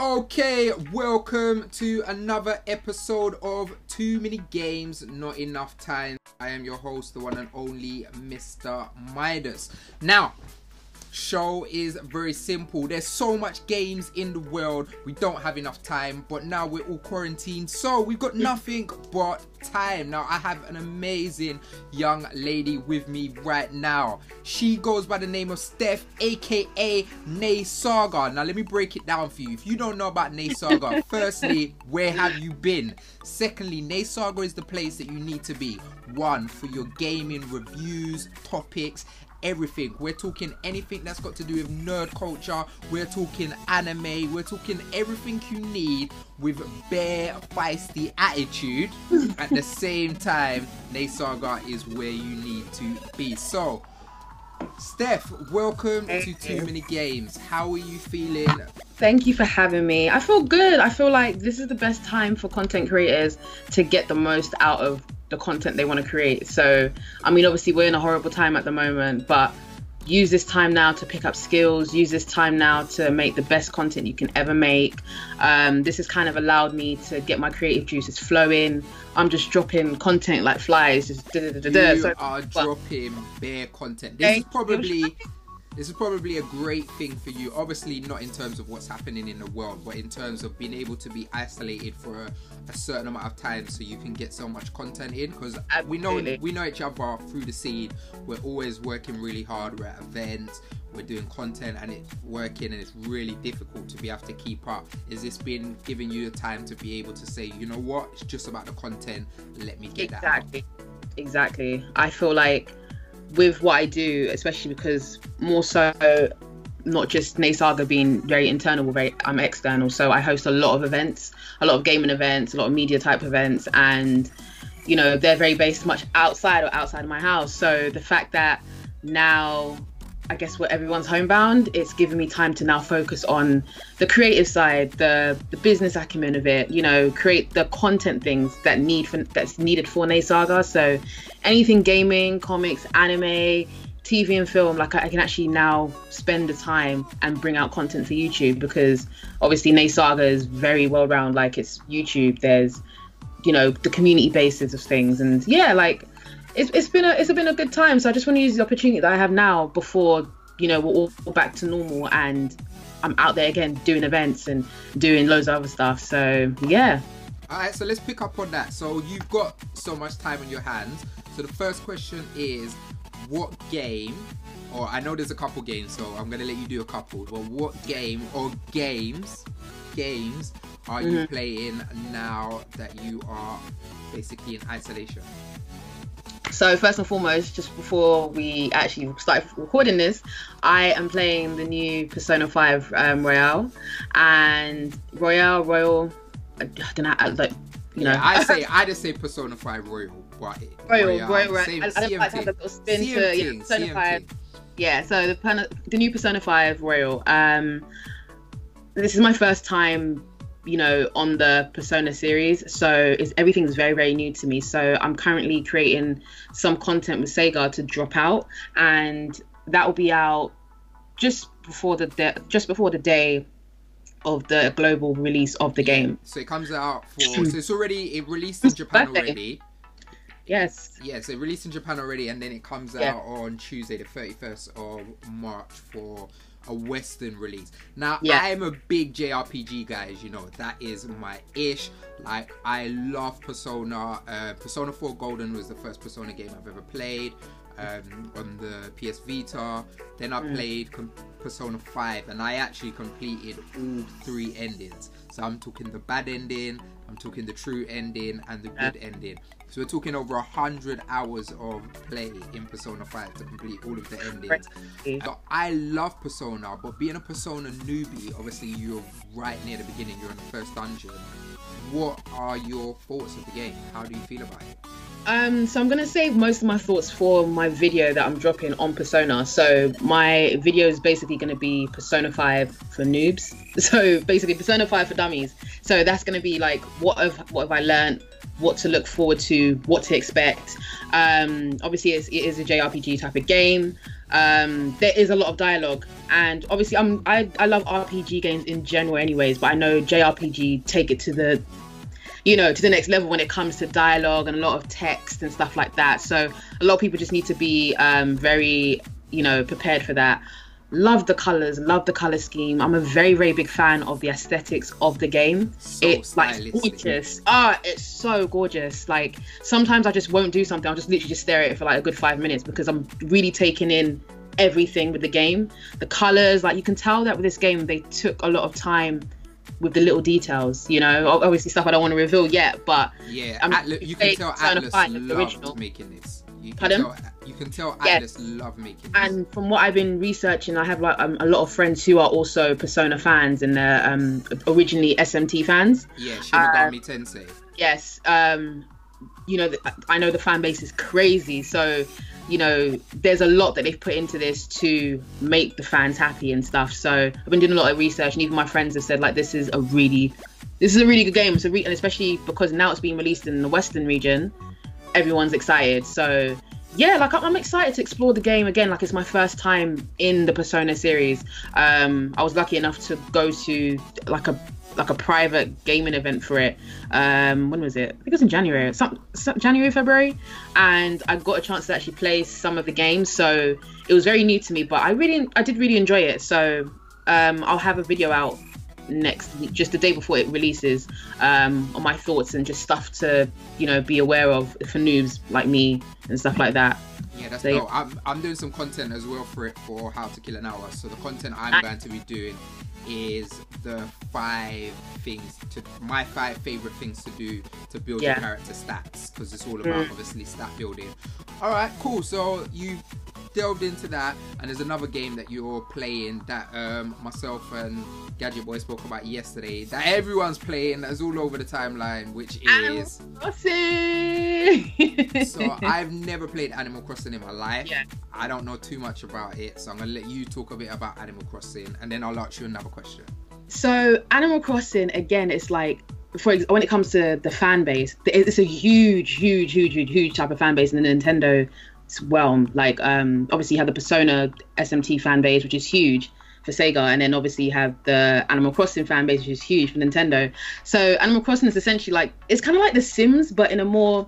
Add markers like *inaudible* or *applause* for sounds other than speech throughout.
Okay, welcome to another episode of Too Many Games, Not Enough Time. I am your host, the one and only Mr. Midas. Now, show is very simple. There's so much games in the world. We don't have enough time, but now we're all quarantined, so we've got nothing but time. Now I have an amazing young lady with me right now. She goes by the name of Steph, aka Nay Saga. Now let me break it down for you. If you don't know about Nay Saga, *laughs* firstly, where have you been? Secondly, Nay Saga is the place that you need to be. One for your gaming reviews, topics, everything. We're talking anything that's got to do with nerd culture. We're talking anime. We're talking everything you need with bare feisty attitude. At the *laughs* same time, Saga is where you need to be. So, Steph, welcome to Too Many Games. How are you feeling? Thank you for having me. I feel good. I feel like this is the best time for content creators to get the most out of the content they want to create. So, I mean, obviously, we're in a horrible time at the moment, but use this time now to pick up skills, use this time now to make the best content you can ever make. Um, this has kind of allowed me to get my creative juices flowing. I'm just dropping content like flies. Just da, da, da, you so, are dropping bare content. This is probably *laughs* this is probably a great thing for you. Obviously, not in terms of what's happening in the world, but in terms of being able to be isolated for a, a certain amount of time, so you can get so much content in. Because uh, we know we know each other through the scene. We're always working really hard. We're at events. We're doing content and it's working, and it's really difficult to be able to keep up. Is this been giving you the time to be able to say, you know what, it's just about the content. Let me get exactly. that. Exactly. Exactly. I feel like with what I do, especially because more so not just Saga being very internal, very I'm external. So I host a lot of events, a lot of gaming events, a lot of media type events, and you know they're very based much outside or outside of my house. So the fact that now I guess where everyone's homebound, it's given me time to now focus on the creative side, the the business acumen of it. You know, create the content things that need for that's needed for Nay Saga. So anything gaming, comics, anime, TV and film, like I, I, can actually now spend the time and bring out content for YouTube because obviously Nay Saga is very well round. Like it's YouTube. There's you know the community basis of things, and yeah, like it's, it's been a it's been a good time. So I just want to use the opportunity that I have now before you know we're all back to normal and I'm out there again doing events and doing loads of other stuff. So yeah. All right, so let's pick up on that. So you've got so much time on your hands. So the first question is, what game? Or I know there's a couple games, so I'm gonna let you do a couple. But what game or games, games are mm-hmm. you playing now that you are basically in isolation? So first and foremost, just before we actually start recording this, I am playing the new Persona 5 um, Royale, and Royale Royal. I don't know, like you know. Yeah, I say *laughs* I just say Persona 5 Royal, but Royal Royal. Royal same, I, I don't like to have a little spin SMT, to yeah, Persona SMT. 5. Yeah, so the the new Persona 5 Royal. Um, this is my first time you know on the persona series so it's everything's very very new to me so i'm currently creating some content with sega to drop out and that will be out just before the de- just before the day of the global release of the game so it comes out for *clears throat* so it's already it released in japan already yes yeah so it released in japan already and then it comes yeah. out on tuesday the 31st of march for a Western release. Now, yeah. I'm a big JRPG guy, as you know. That is my ish. Like, I love Persona. Uh, Persona 4 Golden was the first Persona game I've ever played um, on the PS Vita. Then I mm. played Com- Persona 5, and I actually completed all three endings. So I'm talking the bad ending, I'm talking the true ending, and the good yeah. ending. So we're talking over a hundred hours of play in Persona 5 to complete all of the endings. So I love Persona, but being a Persona newbie, obviously you're right near the beginning, you're in the first dungeon. What are your thoughts of the game? How do you feel about it? Um, so I'm gonna save most of my thoughts for my video that I'm dropping on Persona. So my video is basically gonna be Persona 5 for noobs. *laughs* So basically Persona 5 for dummies. So that's gonna be like what have what have I learned? What to look forward to, what to expect. Um, obviously, it's, it is a JRPG type of game. Um, there is a lot of dialogue, and obviously, I'm I, I love RPG games in general, anyways. But I know JRPG take it to the you know to the next level when it comes to dialogue and a lot of text and stuff like that so a lot of people just need to be um, very you know prepared for that love the colors love the color scheme. I'm a very very big fan of the aesthetics of the game. So it's like gorgeous. Ah it's so gorgeous. Like sometimes i just won't do something. I'll just literally just stare at it for like a good five minutes because i'm really taking in everything with the game. The colors like you can tell that with this game they took a lot of time with the little details you know? Obviously stuff i don't want to reveal yet but Yeah, I'm Atlus, you can tell Atlus 5 is the loved original. making this. You can Pardon? tell you can tell Yes. Atlus loved making this. and from what I've been researching, I have like um, a lot of friends who are also Persona fans and they're um, originally SMT fans. yeah, uh, Tensei. Yes, um, you know, I know the fan base is crazy, so you know, there's a lot that they've put into this to make the fans happy and stuff. So I've been doing a lot of research, and even my friends have said like this is a really, this is a really good game. So re- and especially because now it's being released in the Western region, everyone's excited. So yeah, like I'm excited to explore the game again. Like it's my first time in the Persona series. Um, I was lucky enough to go to like a like a private gaming event for it. Um, when was it? I think it was in January, some, some January, February, and I got a chance to actually play some of the games. So it was very new to me, but I really, I did really enjoy it. So um, I'll have a video out next just the day before it releases, um, on my thoughts and just stuff to you know be aware of for noobs like me and stuff like that. Yeah, that's They- dope. I'm, I'm doing some content as well for it for How to Kill an Hour. So the content I'm Ah. going to be doing is the five things to my five favorite things to do to build your character stats because it's all about Mm. obviously stat building. All right, cool. So you delved into that, and there's another game that you're playing that um, myself and Gadget Boy spoke about yesterday that everyone's playing. That's all over the timeline, which Animal is. Crossing. So I've never played Animal Crossing in my life. Yeah. I don't know too much about it, so I'm gonna let you talk a bit about Animal Crossing, and then I'll ask you another question. So Animal Crossing again, it's like for when it comes to the fan base, it's a huge, huge, huge, huge, huge type of fan base in the Nintendo realm. Like um, obviously you have the Persona SMT fan base, which is huge for Sega, and then obviously you have the Animal Crossing fan base, which is huge for Nintendo. So Animal Crossing is essentially like it's kind of like The Sims, but in a more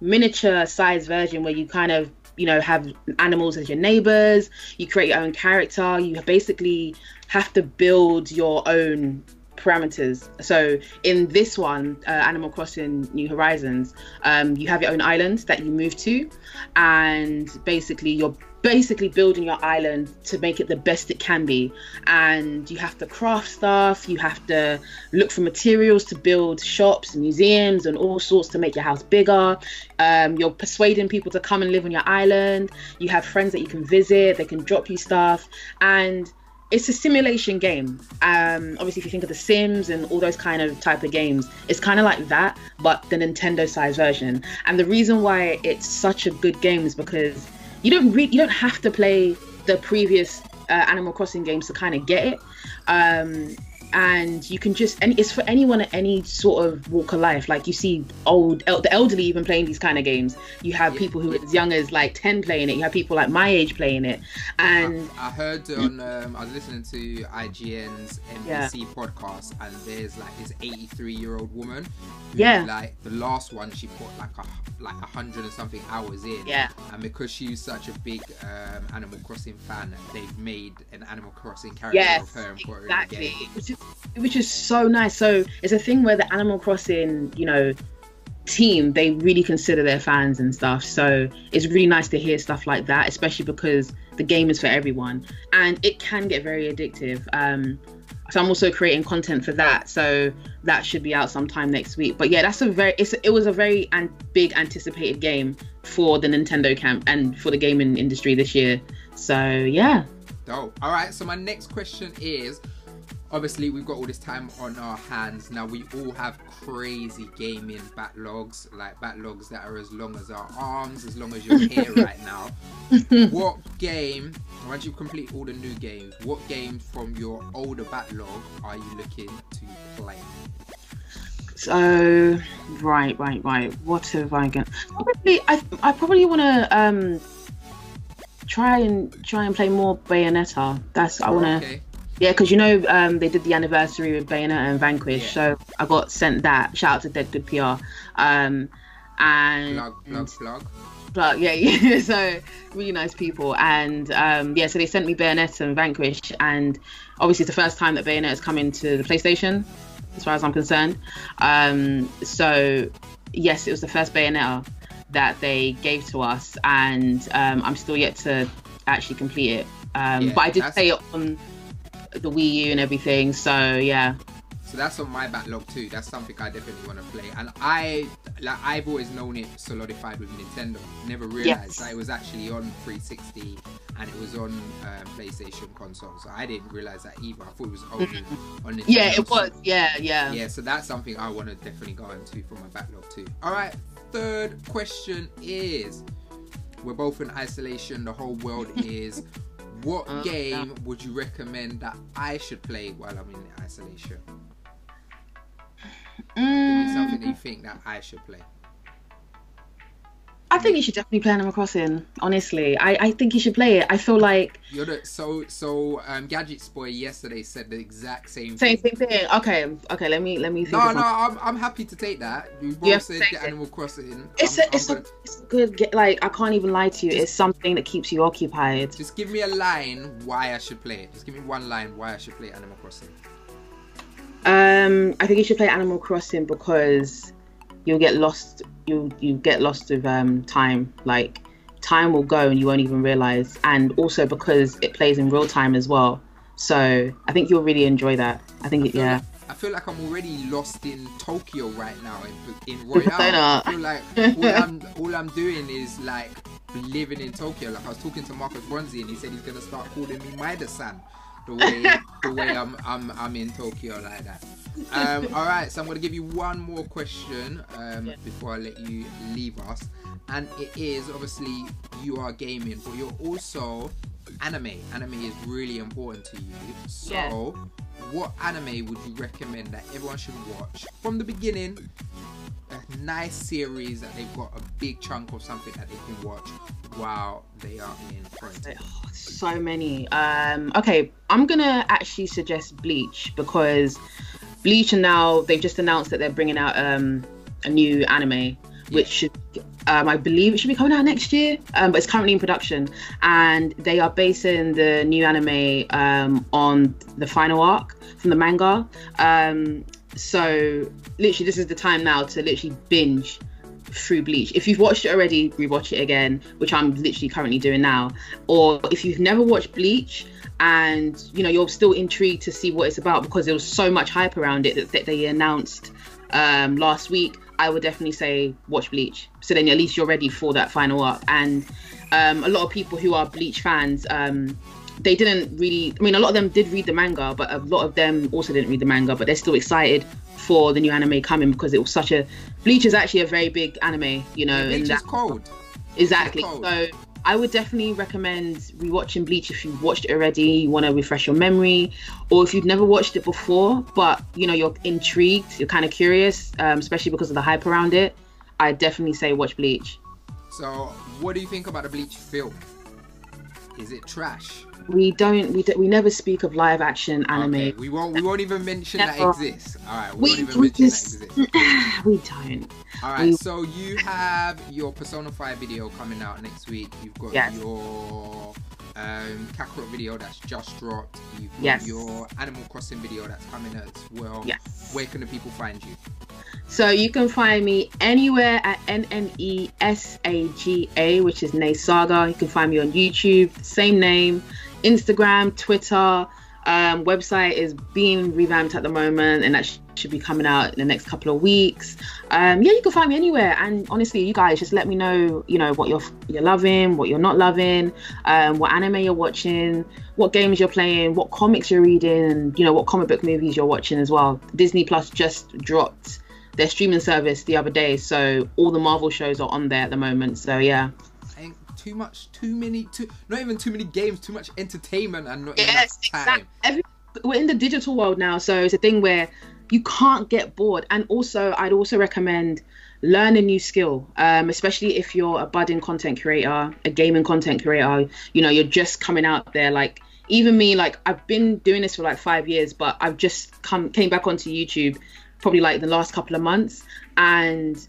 miniature size version where you kind of you know have animals as your neighbors you create your own character you basically have to build your own parameters. So in this one uh, animal crossing new horizons um, you have your own island that you move to and basically you're basically building your island to make it the best it can be. And you have to craft stuff you have to look for materials to build shops museums and all sorts to make your house bigger. Um, you're persuading people to come and live on your island. You have friends that you can visit they can drop you stuff. And it's a simulation game um, obviously if you think of the sims and all those kind of type of games it's kind of like that but the nintendo size version and the reason why it's such a good game is because you don't re- you don't have to play the previous uh, Animal Crossing games to kind of get it. Um, and you can just and it's for anyone at any sort of walk of life like you see old el- the elderly even playing these kind of games you have Yeah. people who are as young as like 10 playing it you have people like my age playing it and I, I heard on um, I was listening to IGN's NVC Yeah. podcast, and there's like this 83 year old woman. Who, Yeah. Like the last one, she put like a like a hundred and something hours in. yeah And because she's such a big um, Animal Crossing fan, they've made an Animal Crossing character yes of her and put her in the game. which is which is so nice. So it's a thing where the animal crossing you know team they really consider their fans and stuff. So it's really nice to hear stuff like that especially because the game is for everyone. And it can get very addictive. Um so i'm also creating content for that. So that should be out sometime next week. But yeah that's a very it was a very and big anticipated game for the nintendo camp and for the gaming industry this year. So yeah. Dope. All right. So my next question is, obviously we've got all this time on our hands now. We all have crazy gaming backlogs, like backlogs that are as long as our arms, as long as your *laughs* hair right now. what game? Once you complete all the new games, what game from your older backlog are you looking to play? So right, right, right. What have I got? Probably, I, I probably want to. Um, try and try and play more Bayonetta. That's I wanna. Okay. Yeah, because you know um, they did the anniversary with Bayonetta and Vanquish, Yeah. so I got sent that. Shout out to Dead Good PR. Um, and Plug, plug, plug. but yeah, *laughs* yeah, so really nice people, and um, yeah, so they sent me Bayonetta and Vanquish, and obviously it's the first time that Bayonetta has come into the PlayStation, as far as I'm concerned. Um, so yes, it was the first Bayonetta that they gave to us, and um, I'm still yet to actually complete it. Um, Yeah, but I did play it on the Wii U and everything, so yeah. So that's on my backlog too. That's something I definitely want to play. And I like I've always known it solidified with Nintendo. Never realized Yes. that it was actually on 360 and it was on um, PlayStation console. So I didn't realize that either. I thought it was only on Nintendo. Yeah, it was. Yeah, yeah. Yeah, so that's something I want to definitely go into from my backlog too. All right, third question is: We're both in isolation. The whole world *laughs* is. What Uh, game would you recommend that I should play while I'm in isolation? Give me something that you think that I should play. I think you should definitely play Animal Crossing. Honestly, I, I think you should play it. I feel like You're the so so um Gadgets Boy yesterday said the exact same same thing. same thing. Okay, okay. Let me let me think. No, no. I'm, I'm happy to take that. You both to said. Animal Crossing. It's I'm- a, it's I'm a, gonna- it's a good. Like I can't even lie to you. It's something that keeps you occupied. Just give me a line why I should play it. Just give me one line why I should play Animal Crossing. Um, I think you should play Animal Crossing because you'll get lost. You you get lost with um time. Like time will go and you won't even realize. And also because it plays in real time as well. So I think you'll really enjoy that. I think it, yeah. I feel like I'm already lost in Tokyo right now in, in *laughs* Royale. I feel like all *laughs* I'm all I'm doing is like living in Tokyo. Like I was talking to Marcus Bronzy and he said he's gonna start calling me Maida-san. The way the way I'm I'm I'm in Tokyo like that. Um, *laughs* all right, so I'm gonna give you one more question um, Yeah. before I let you leave us, and it is obviously you are gaming, but you're also anime. Anime is really important to you. So, Yeah. what anime would you recommend that everyone should watch from the beginning? Nice series that they've got a big chunk of something that they can watch while they are in quarantine. Oh, so many. Um, okay, I'm gonna actually suggest Bleach because Bleach and now they've just announced that they're bringing out um, a new anime, which should, um, I believe, it should be coming out next year. Um, but it's currently in production, and they are basing the new anime um, on the final arc from the manga. Um, so literally, this is the time now to literally binge through Bleach. If you've watched it already, rewatch it again, which I'm literally currently doing now. Or if you've never watched Bleach and you know you're still intrigued to see what it's about because there was so much hype around it that, that they announced um, last week, I would definitely say watch Bleach. So then at least you're ready for that final arc. And um, a lot of people who are Bleach fans. Um, they didn't really i mean a lot of them did read the manga but a lot of them also didn't read the manga but they're still excited for the new anime coming because it was such a bleach is actually a very big anime you know Bleach and is cold. exactly cold. so i would definitely recommend rewatching bleach if you've watched it already you want to refresh your memory or if you've never watched it before but you know you're intrigued you're kind of curious um, especially because of the hype around it i definitely say watch bleach So, what do you think about the Bleach film? Is it trash? We don't we, do, we never speak of live action anime Okay, we won't. We won't even mention that exists. All right, we, We- won't even we mention just- that exists. *laughs* we don't All right, we- so you have your Persona 5 video coming out next week. You've got Yes. your um, Kakarot video that's just dropped. You've got Yes. your Animal Crossing video that's coming out as well. Yes. Where can the people find you? So you can find me anywhere at N N E S A G A, which is Nay Saga. You can find me on YouTube, same name, Instagram, Twitter. Um, website is being revamped at the moment, and that sh- should be coming out in the next couple of weeks. Um, yeah, you can find me anywhere. And honestly, you guys just let me know, you know, what you're you're loving, what you're not loving, um, what anime you're watching, what games you're playing, what comics you're reading, and you know what comic book movies you're watching as well. Disney Plus just dropped their streaming service the other day, so all the Marvel shows are on there at the moment. So yeah. Too much, too many, too not even too many games, too much entertainment and not Yes, enough time. exactly. Every, we're in the digital world now, so it's a thing where you can't get bored. And also, I'd also recommend learn a new skill, um, especially if you're a budding content creator, a gaming content creator. You know, you're just coming out there. Like even me, like I've been doing this for like five years, but I've just come came back onto YouTube probably like the last couple of months, and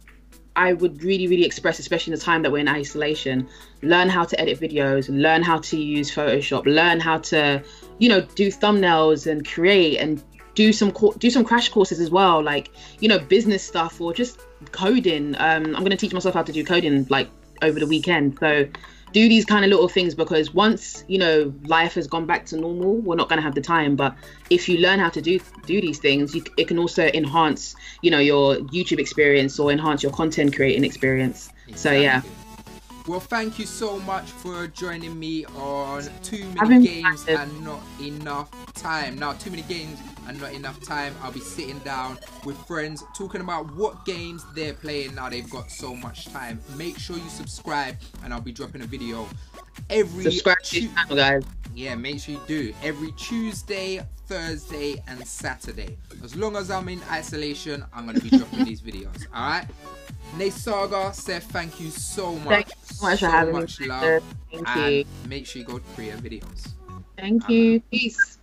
I would really, really express, especially in the time that we're in isolation, learn how to edit videos, learn how to use Photoshop, learn how to, you know, do thumbnails and create and do some do some crash courses as well, like you know, business stuff or just coding. Um, I'm gonna teach myself how to do coding like over the weekend. So do these kind of little things because once you know life has gone back to normal we're not going to have the time but if you learn how to do do these things you, it can also enhance you know your youtube experience or enhance your content creating experience exactly. so yeah well, thank you so much for joining me on Too Many Games and Not Enough Time. Now, Too Many Games and Not Enough Time, I'll be sitting down with friends talking about what games they're playing. Now they've got so much time. Make sure you subscribe and I'll be dropping a video every subscribe to channel guys. Yeah make sure you do. Every tuesday thursday and saturday. As long as i'm in isolation i'm gonna be dropping *laughs* these videos all right Saga said thank you so much. Thank you so much so for having much me. Love. Thank and you. Make sure you go to Priya videos. Thank you. Peace.